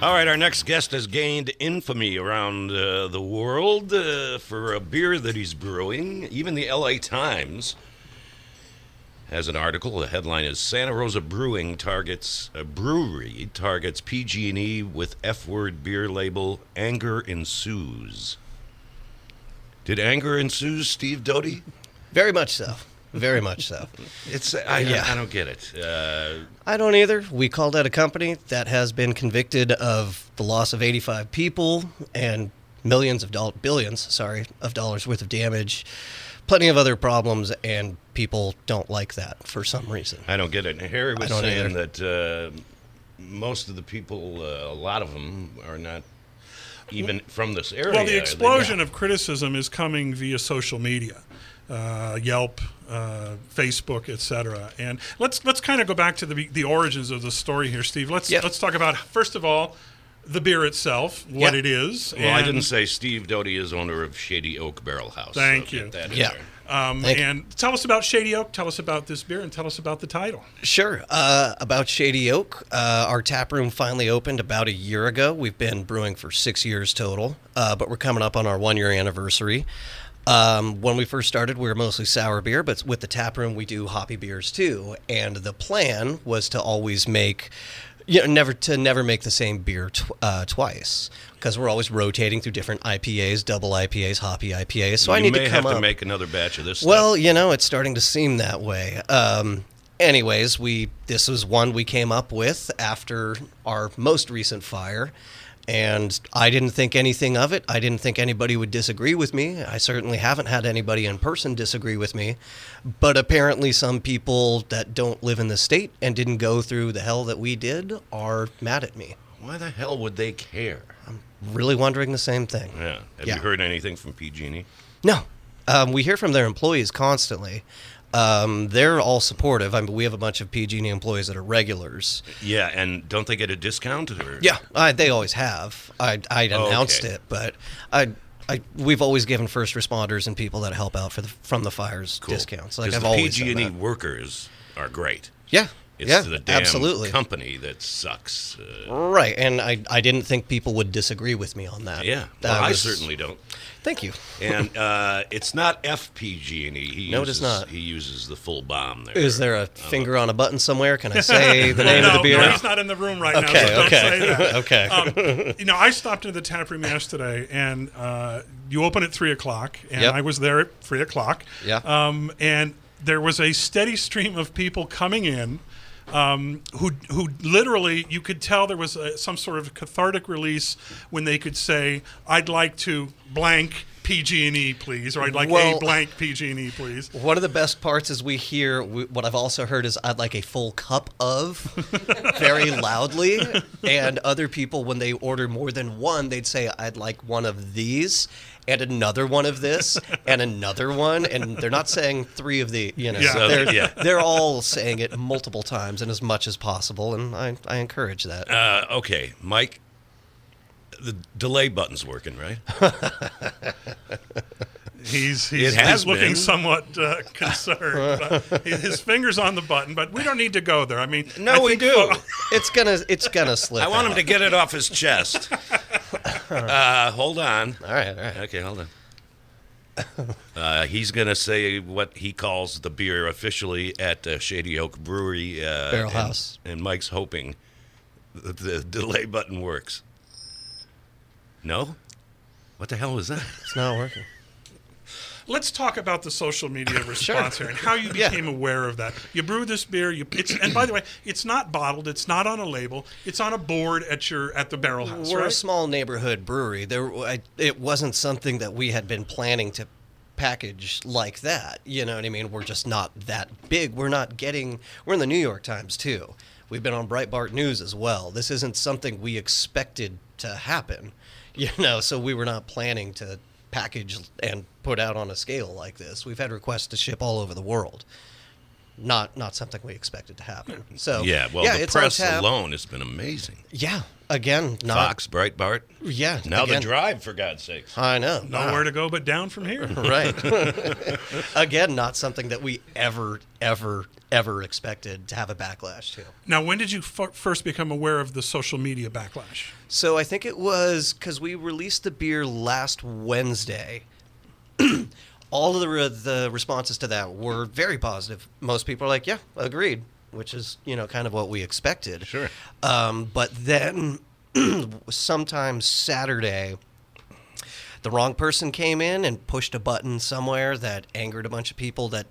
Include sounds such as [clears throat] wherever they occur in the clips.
All right, our next guest has gained infamy around uh, the world uh, for a beer that he's brewing. Even the LA Times has an article. The headline is Santa Rosa Brewing targets a brewery targets PG&E with F-word beer label. Anger ensues. Did anger ensues, Steve Doty? Very much so. Very much so. It's I, Yeah. I don't get it. Uh, I don't either. We called out a company that has been convicted of the loss of 85 people and millions of dollars, billions, sorry, of dollars worth of damage, plenty of other problems, and people don't like that for some reason. I don't get it. And Harry was don't saying that uh, most of the people, uh, a lot of them, are not even from this area. Well, the explosion of criticism is coming via social media, uh, Yelp, uh, Facebook, etc. And let's let's kind of go back to the the origins of the story here, Steve. Let's Yeah. let's talk about first of all the beer itself, what Yeah. it is. Well, I didn't say Steve Doty is owner of Shady Oak Barrel House. Thank get you. that Yeah. there. Um, Thank you. and tell us about Shady Oak. Tell us about this beer, and tell us about the title. Sure. Uh, about Shady Oak, uh, our tap room finally opened about a year ago. We've been brewing for six years total, uh, but we're coming up on our one year anniversary. Um, when we first started, we were mostly sour beer, but with the tap room, we do hoppy beers too. And the plan was to always make, you know, never to never make the same beer tw- uh, twice because we're always rotating through different IPAs, double IPAs, hoppy IPAs. So I need to come have to make another batch of this. Well, you know, it's starting to seem that way. Um, anyways, we this was one we came up with after our most recent fire, and I didn't think anything of it. I didn't think anybody would disagree with me. I certainly haven't had anybody in person disagree with me, but apparently some people that don't live in the state and didn't go through the hell that we did are mad at me. Why the hell would they care? I'm really wondering the same thing. Yeah. Have Yeah. you heard anything from PG&E? No, um, we hear from their employees constantly. Um, they're all supportive. I mean, we have a bunch of PG&E employees that are regulars. Yeah, and don't they get a discount? Or? Yeah, I, they always have. I I announced Okay. it, but I. I, we've always given first responders and people that help out for the, from the fires Cool. discounts. Like I've the always PG&E workers are great. Yeah, It's yeah, the damn absolutely. company that sucks. Uh, Right, and I, I didn't think people would disagree with me on that. yeah, That well, I was- certainly don't. Thank you. And [laughs] uh, it's not FPG&E. E. He No, it uses, is not. He uses the full bomb there. Is there a finger on a button somewhere? Can I say [laughs] the name no, of the beer? no, he's not in the room right now. Okay, So don't okay. say that. [laughs] okay. Um, you know, I stopped into the tap room yesterday, and uh, you open at three o'clock, and Yep. I was there at three o'clock. Yeah. Um, and there was a steady stream of people coming in. Um, who, who literally, you could tell there was a, some sort of cathartic release when they could say, "I'd like to blank PG&E, please," or "I'd like Well- a blank PG&E, please." One of the best parts is we hear we, what I've also heard is I'd like a full cup of [laughs] very loudly, and other people when they order more than one, they'd say I'd like one of these and another one of this and another one, and they're not saying three of the you know Yeah. So, they're yeah. they're all saying it multiple times and as much as possible, and I I encourage that. Uh, okay, Mike. The delay button's working, right? [laughs] He's he's, he's looking somewhat uh, concerned. but his fingers on the button, but we don't need to go there. I mean, No, I we think do. [laughs] It's gonna it's gonna slip. I want him to get it off his chest. [laughs] Uh, hold on. All right, all right. Okay, hold on. Uh, he's going to say what he calls the beer officially at uh, Shady Oak Brewery. Uh, Barrel and, House. And Mike's hoping that the delay button works. No? What the hell was that? It's not working. Let's talk about the social media [laughs] response here and how you Yeah. became aware of that. You brew this beer. You it's and by the way, it's not bottled. It's not on a label. It's on a board at your at the barrel house. We're right? a small neighborhood brewery. There, I, it wasn't something that we had been planning to package like that. You know what I mean? We're just not that big. We're not getting. We're in the New York Times too. We've been on Breitbart News as well. This isn't something we expected to happen. [laughs] You know, so we were not planning to package and put out on a scale like this. We've had requests to ship all over the world. Not not something we expected to happen. So Yeah, well, yeah, the press alone has been amazing. Yeah, again, not Fox, Breitbart. yeah. Now again, the drive, for God's sakes. I know. Nowhere ah. to go but down from here. [laughs] right. [laughs] again, not something that we ever, ever, ever expected to have a backlash to. Now, when did you f- first become aware of the social media backlash? So I think it was because we released the beer last Wednesday. [clears throat] All of the re- the responses to that were very positive. Most people are like, "Yeah, agreed," which is you know kind of what we expected. Sure. Um, but then, [clears throat] sometime Saturday, the wrong person came in and pushed a button somewhere that angered a bunch of people that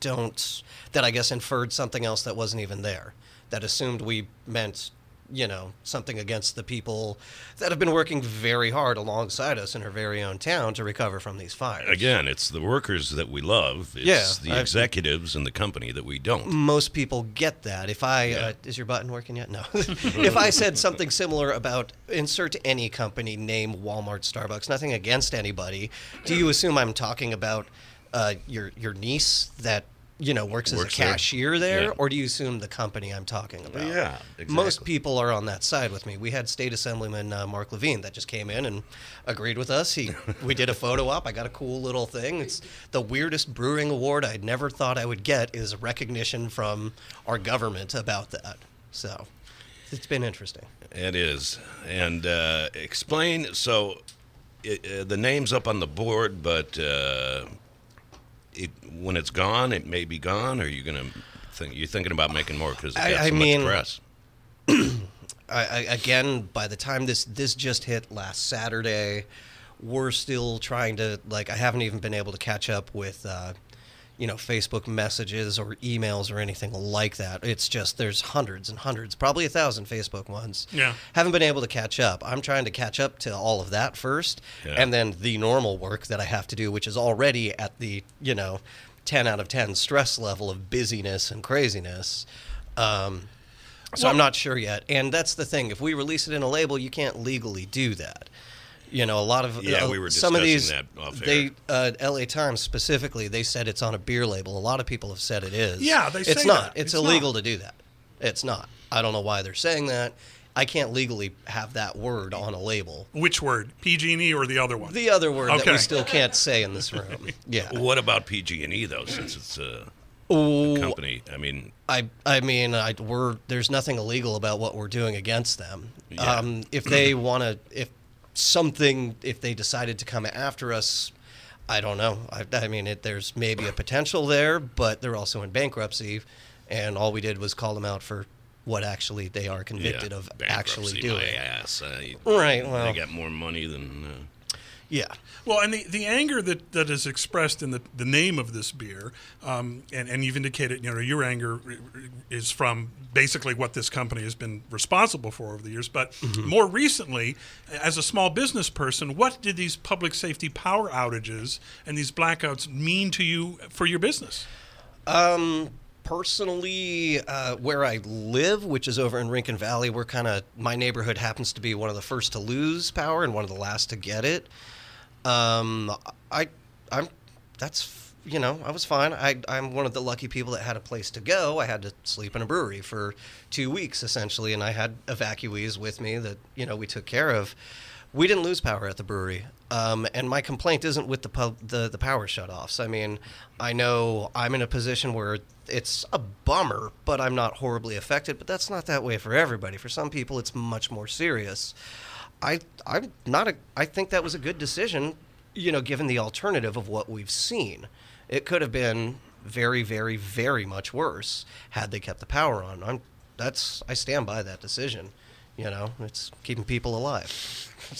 don't that I guess inferred something else that wasn't even there. That assumed we meant you know something against the people that have been working very hard alongside us in her very own town to recover from these fires. Again, it's the workers that we love. It's Yeah, the executives and the company that we don't. most people get that. If I Yeah. uh, is your button working yet? No. [laughs] [laughs] if I said something similar about insert any company, name Walmart, Starbucks, nothing against anybody, do you assume I'm talking about uh, your your niece that you know works as a cashier there, Yeah. or do you assume the company I'm talking about? Yeah, Most people are on that side with me. We had State Assemblyman uh, Marc Levine that just came in and agreed with us. He [laughs] we did a photo op. I got a cool little thing. It's the weirdest brewing award I'd never thought I would get is recognition from our government about that. So it's been interesting. It is. And uh, explain. So, it, uh, the name's up on the board, but uh, it when it's gone, it may be gone. Or are you gonna think you're thinking about making more because it I- got I so mean- much press? [clears throat] I, I, again, by the time this this just hit last Saturday, we're still trying to like. I haven't even been able to catch up with, uh, you know, Facebook messages or emails or anything like that. It's just there's hundreds and hundreds, probably a thousand Facebook ones. Yeah. haven't been able to catch up. I'm trying to catch up to all of that first, Yeah. and then the normal work that I have to do, which is already at the you know, ten out of ten stress level of busyness and craziness. Um, so I'm not sure yet. And that's the thing. If we release it in a label, you can't legally do that. You know, a lot of Yeah, uh, we were some of these. that off they uh, L.A. Times specifically, they said it's on a beer label. A lot of people have said it is. Yeah, they It's say not. It's, It's illegal not. to do that. It's not. I don't know why they're saying that. I can't legally have that word on a label. Which word? PG&E or the other one? The other word that we still can't say in this room. [laughs] Yeah. What about PG&E though? Since it's a Ooh, company, I mean, I I mean, I, we're there's nothing illegal about what we're doing against them. Yeah. Um, if they [clears throat] want to, if something, if they decided to come after us, I don't know. I, I mean, it, there's maybe a potential there, but they're also in bankruptcy, and all we did was call them out for what actually they are convicted yeah, of actually doing. Ass. Uh, you- Right. Well, they got more money than. Uh, yeah. Well, and the, the anger that, that is expressed in the, the name of this beer, um, and, and you've indicated, you know, your anger is from basically what this company has been responsible for over the years. But more recently, as a small business person, what did these public safety power outages and these blackouts mean to you for your business? Um, personally, uh, where I live, which is over in Rincon Valley, we're kind of my neighborhood happens to be one of the first to lose power and one of the last to get it. Um, I, I'm, that's you know, I was fine. I, I'm one of the lucky people that had a place to go. I had to sleep in a brewery for two weeks essentially, and I had evacuees with me that you know we took care of. We didn't lose power at the brewery, um, and my complaint isn't with the, pub, the the power shutoffs. I mean, I know I'm in a position where it's a bummer, but I'm not horribly affected. But that's not that way for everybody. For some people, it's much more serious. I I'm not a. I think that was a good decision, you know, given the alternative of what we've seen. It could have been very, very, very much worse had they kept the power on. I'm that's I stand by that decision. You know, it's keeping people alive.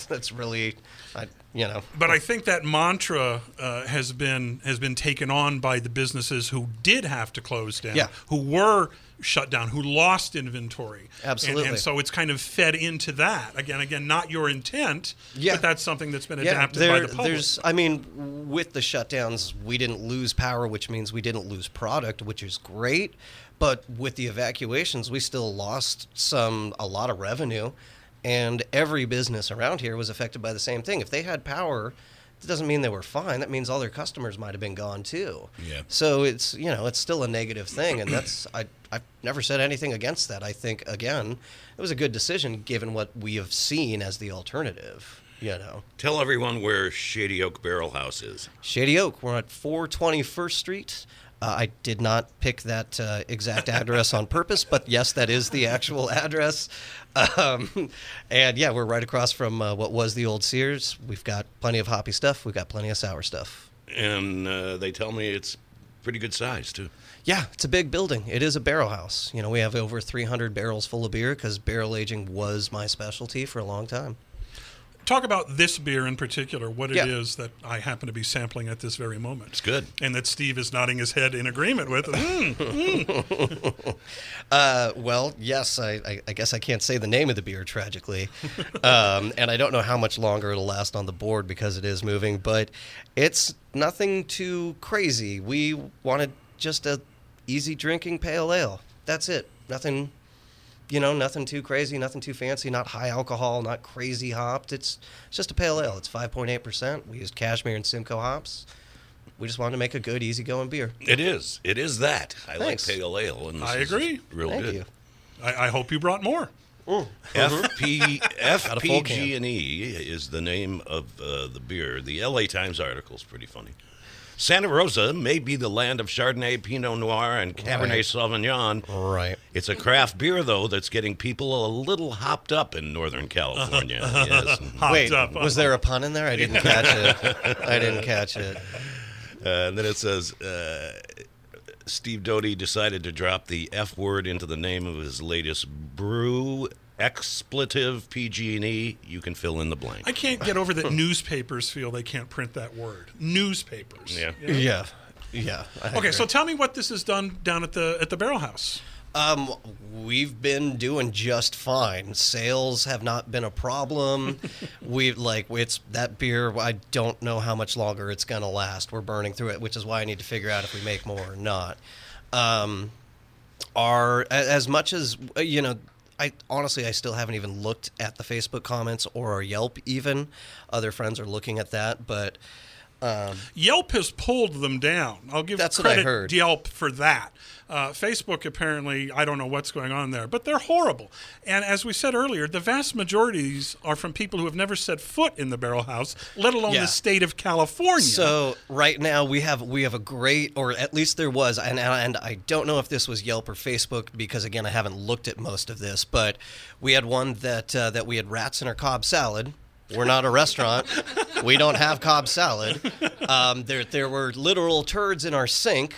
[laughs] that's really, I you know. But I think that mantra uh, has been has been taken on by the businesses who did have to close down, Yeah. who were shut down, who lost inventory. Absolutely. And, so it's kind of fed into that. Again, again, not your intent, Yeah. but that's something that's been Yeah, adapted there- by the public. there's. I mean, with the shutdowns, we didn't lose power, which means we didn't lose product, which is great. But with the evacuations, we still lost some a lot of revenue, and every business around here was affected by the same thing. If they had power, it doesn't mean they were fine. That means all their customers might have been gone too. Yeah. So it's you know it's still a negative thing, and that's [clears throat] I I've never said anything against that. I think again it was a good decision given what we have seen as the alternative. You know, Tell everyone where Shady Oak Barrel House is. Shady Oak. We're at 420 1st Street. Uh, I did not pick that uh, exact address on purpose, but yes, that is the actual address. Um, and yeah, we're right across from uh, what was the old Sears. We've got plenty of hoppy stuff. We've got plenty of sour stuff. And uh, they tell me it's pretty good size, too. Yeah, it's a big building. It is a barrel house. You know, we have over 300 barrels full of beer because barrel aging was my specialty for a long time. Talk about this beer in particular, what it Yeah. is that I happen to be sampling at this very moment. It's good. And that Steve is nodding his head in agreement with. Mm. [laughs] Uh, well, yes, I, I, I guess I can't say the name of the beer, tragically. [laughs] um, and I don't know how much longer it'll last on the board because it is moving, but it's nothing too crazy. We wanted just a easy drinking pale ale. That's it. Nothing, you know, nothing too crazy, nothing too fancy, not high alcohol, not crazy hopped. It's, it's just a pale ale. It's 5.8%. We used cashmere and Simcoe hops. We just wanted to make a good, easygoing beer. It is. It is that. I Thanks. like pale ale. And I agree. Real Thank good. you. I, I hope you brought more. FP, [laughs] a full can. FPG&E is the name of uh, the beer. The LA Times article is pretty funny. Santa Rosa may be the land of Chardonnay, Pinot Noir, and Cabernet Right. Sauvignon. Right. It's a craft beer, though, that's getting people a little hopped up in Northern California. [laughs] yes. Hopped Wait, up. was there a pun in there? I didn't catch it. I didn't [laughs] catch it. Uh, and then it says uh, Steve Doty decided to drop the F word into the name of his latest brew, expletive PG&E. You can fill in the blank. I can't get over that [laughs] newspapers feel they can't print that word. Newspapers. Yeah. Yeah, yeah. I Okay, agree. so tell me what this has done down at the at the Barrel House. um, we've been doing just fine. Sales have not been a problem. [laughs] we like it's that beer. I don't know how much longer it's gonna last. We're burning through it, which is why I need to figure out if we make more or not. Um, are as much as uh, you know. I honestly, I still haven't even looked at the Facebook comments or our Yelp. Even other friends are looking at that, but Yelp has pulled them down. I'll give That's credit heard. Yelp for that. Uh, Facebook apparently, I don't know what's going on there, but they're horrible. And as we said earlier, the vast majorities are from people who have never set foot in the Barrel House, let alone Yeah. the state of California. So right now we have we have a great, or at least there was, and and I don't know if this was Yelp or Facebook because again I haven't looked at most of this, but we had one that uh, that we had rats in our Cobb salad. We're not a restaurant. we don't have Cobb salad. Um, there there were literal turds in our sink,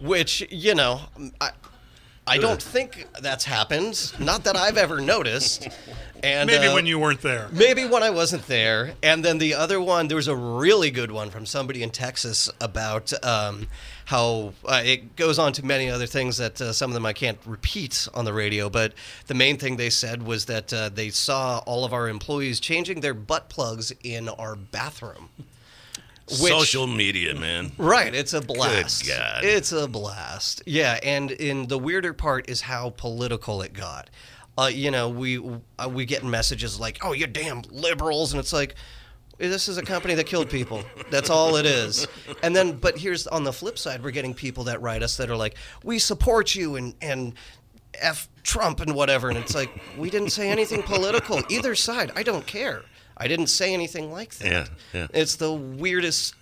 which you know I. I don't think that's happened. Not that I've ever noticed. And maybe uh, when you weren't there. Maybe when I wasn't there. And then the other one, there was a really good one from somebody in Texas about um, how uh, it goes on to many other things that uh, some of them I can't repeat on the radio. But the main thing they said was that uh, they saw all of our employees changing their butt plugs in our bathroom. Which- Social media, man. Right, it's a blast. Good God. It's a blast. Yeah, and in the weirder part is how political it got. Uh, you know, we uh, we get messages like, "Oh, you damn liberals," and it's like, this is a company that killed people. That's all it is. And then, but here's on the flip side, we're getting people that write us that are like, "We support you," and and f Trump and whatever, and it's like we didn't say anything political either side. I don't care. I didn't say anything like that. Yeah, yeah. It's the weirdest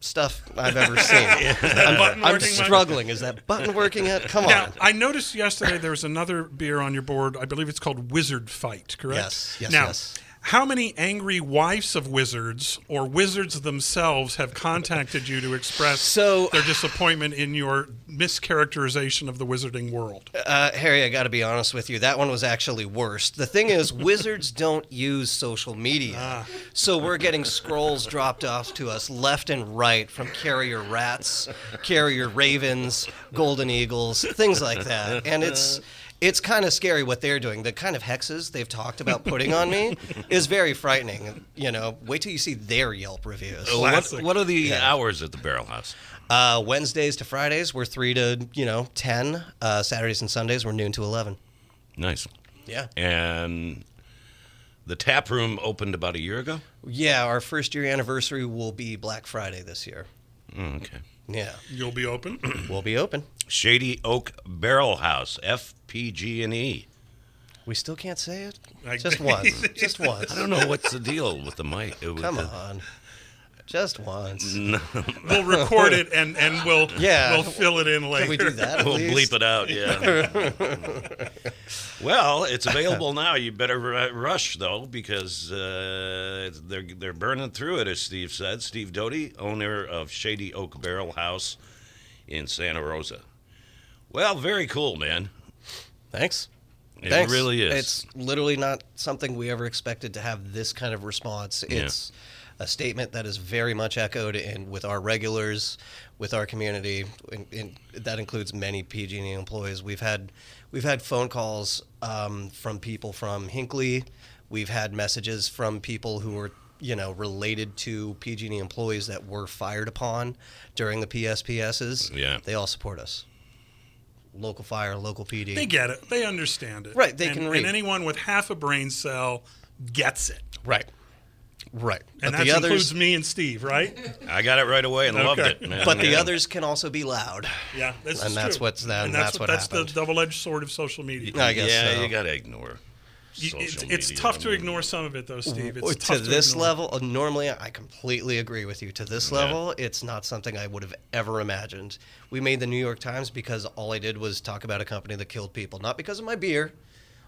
stuff I've ever [laughs] seen. button I'm working, Mike? struggling. Is that button working yet? Come Now, on. I noticed yesterday there was another beer on your board. I believe it's called Wizard Fight, correct? Yes, yes, now, yes. How many angry wives of wizards or wizards themselves have contacted you to express So- their disappointment in your mischaracterization of the wizarding world? Uh, Harry, I got to be honest with you. That one was actually worse. The thing is, [laughs] wizards don't use social media. Ah. So we're getting scrolls dropped off to us left and right from carrier rats, carrier ravens, golden eagles, things like that. And it's. It's kind of scary what they're doing. The kind of hexes they've talked about putting on me [laughs] is very frightening. You know, wait till you see their Yelp reviews. Uh, What, what are the hours at the Barrel House? Uh, Wednesdays to Fridays, we're 3 to, you know, 10. Uh, Saturdays and Sundays, we're noon to 11. Nice. Yeah. And The tap room opened about a year ago. Yeah, our first year anniversary will be Black Friday this year. Mm, okay. Yeah, You'll be open. [clears throat] we'll be open. Shady Oak Barrel House, FPG&E. We still can't say it. I- Just once. [laughs] Just once. I don't know what's the deal with the mic. with Come the- on. Just once. [laughs] we'll record it and and we'll [laughs] Yeah. we'll fill it in later. Can we do that? at [laughs] We'll least? bleep it out, yeah. well, it's available now. You better rush though, because uh, they're they're burning through it, as Steve said. Steve Doty, owner of Shady Oak Barrel House in Santa Rosa. Well, very cool, man. Thanks. It Thanks. really is. It's literally not something we ever expected to have this kind of response. Yeah. It's a statement that is very much echoed in with our regulars, with our community. In, in, that includes many PG&E employees. We've had we've had phone calls um, from people from Hinkley. We've had messages from people who were you know related to PG&E employees that were fired upon during the PSPSs. Yeah. they all support us. Local fire, local PD. They get it. They understand it. Right, they and, can read. And anyone with half a brain cell gets it. Right. Right. And but that the others includes me and Steve, right? [laughs] I got it right away and loved it, man. but the others can also be loud. Yeah, this And is that's true. what's- then and that's what that's happened. the double-edged sword of social media. I guess yeah, so. you got to ignore. You- social it's, it's media. tough to ignore some of it, though, Steve. It's Or tough to this ignore. level, uh, normally I completely agree with you. To this Yeah. level, it's not something I would have ever imagined. We made the New York Times because all I did was talk about a company that killed people, not because of my beer,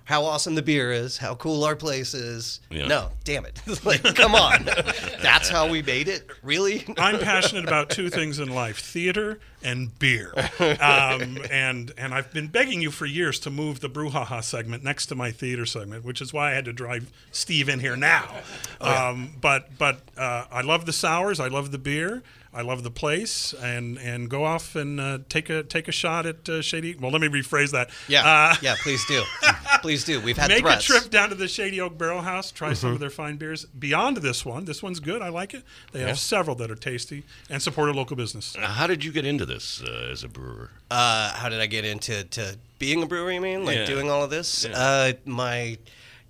how awesome the beer is, how cool our place is. Yeah. No, damn it. [laughs] like, come on. [laughs] That's how we made it? Really? [laughs] I'm passionate about two things in life: theater and beer. Um, and and I've been begging you for years to move the brouhaha segment next to my theater segment, which is why I had to drive Steve in here now. um, but but uh, I love the sours. I love the beer. I love the place, and and go off and uh, take a take a shot at uh, Shady. Well, let me rephrase that. Yeah. Uh, yeah, please do. [laughs] please do. We've had Make threats. a trip down to the Shady Oak Barrel House. Try some Mm-hmm. of their fine beers. Beyond this one, this one's good. I like it. They have several that are tasty and support a local business. How did you get into this uh, as a brewer? Uh, how did I get into to being a brewer? You mean like Yeah. doing all of this? Yeah. Uh, my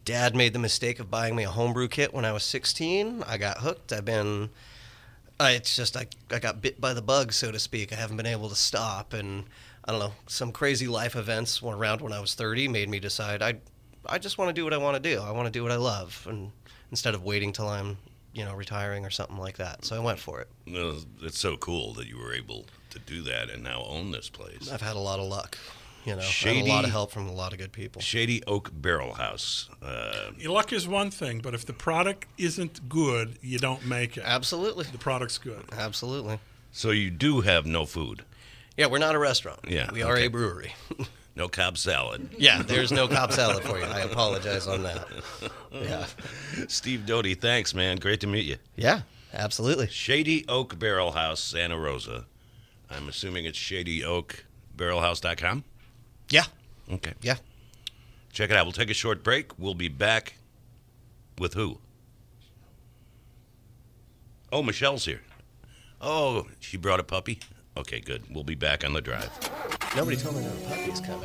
dad made the mistake of buying me a homebrew kit when I was 16. I got hooked. I've been. Uh, it's just I, I got bit by the bug, so to speak. I haven't been able to stop, and I don't know. Some crazy life events went around when I was 30 made me decide I I just want to do what I want to do. I want to do what I love, and instead of waiting till I'm you know retiring or something like that. So I went for it. It's so cool that you were able to do that and now own this place. I've had a lot of luck. You know, I had a lot of help from a lot of good people. Shady Oak Barrel House. Uh, Luck is one thing, but if the product isn't good, you don't make it. Absolutely. The product's good. Absolutely. so you do have no food, Yeah, we're not a restaurant. Yeah, We are okay. a brewery. [laughs] no Cobb salad. [laughs] yeah, there's no Cobb salad for you. I apologize on that. [laughs] Yeah. Steve Doty, thanks, man. Great to meet you. Yeah, absolutely. Shady Oak Barrel House, Santa Rosa. I'm assuming it's shadyoakbarrelhouse.com. Yeah. Okay. Yeah. Check it out. We'll take a short break. We'll be back with who? Oh, Michelle's here. Oh, she brought a puppy? Okay, good. We'll be back on the drive. Nobody told me no puppy's coming.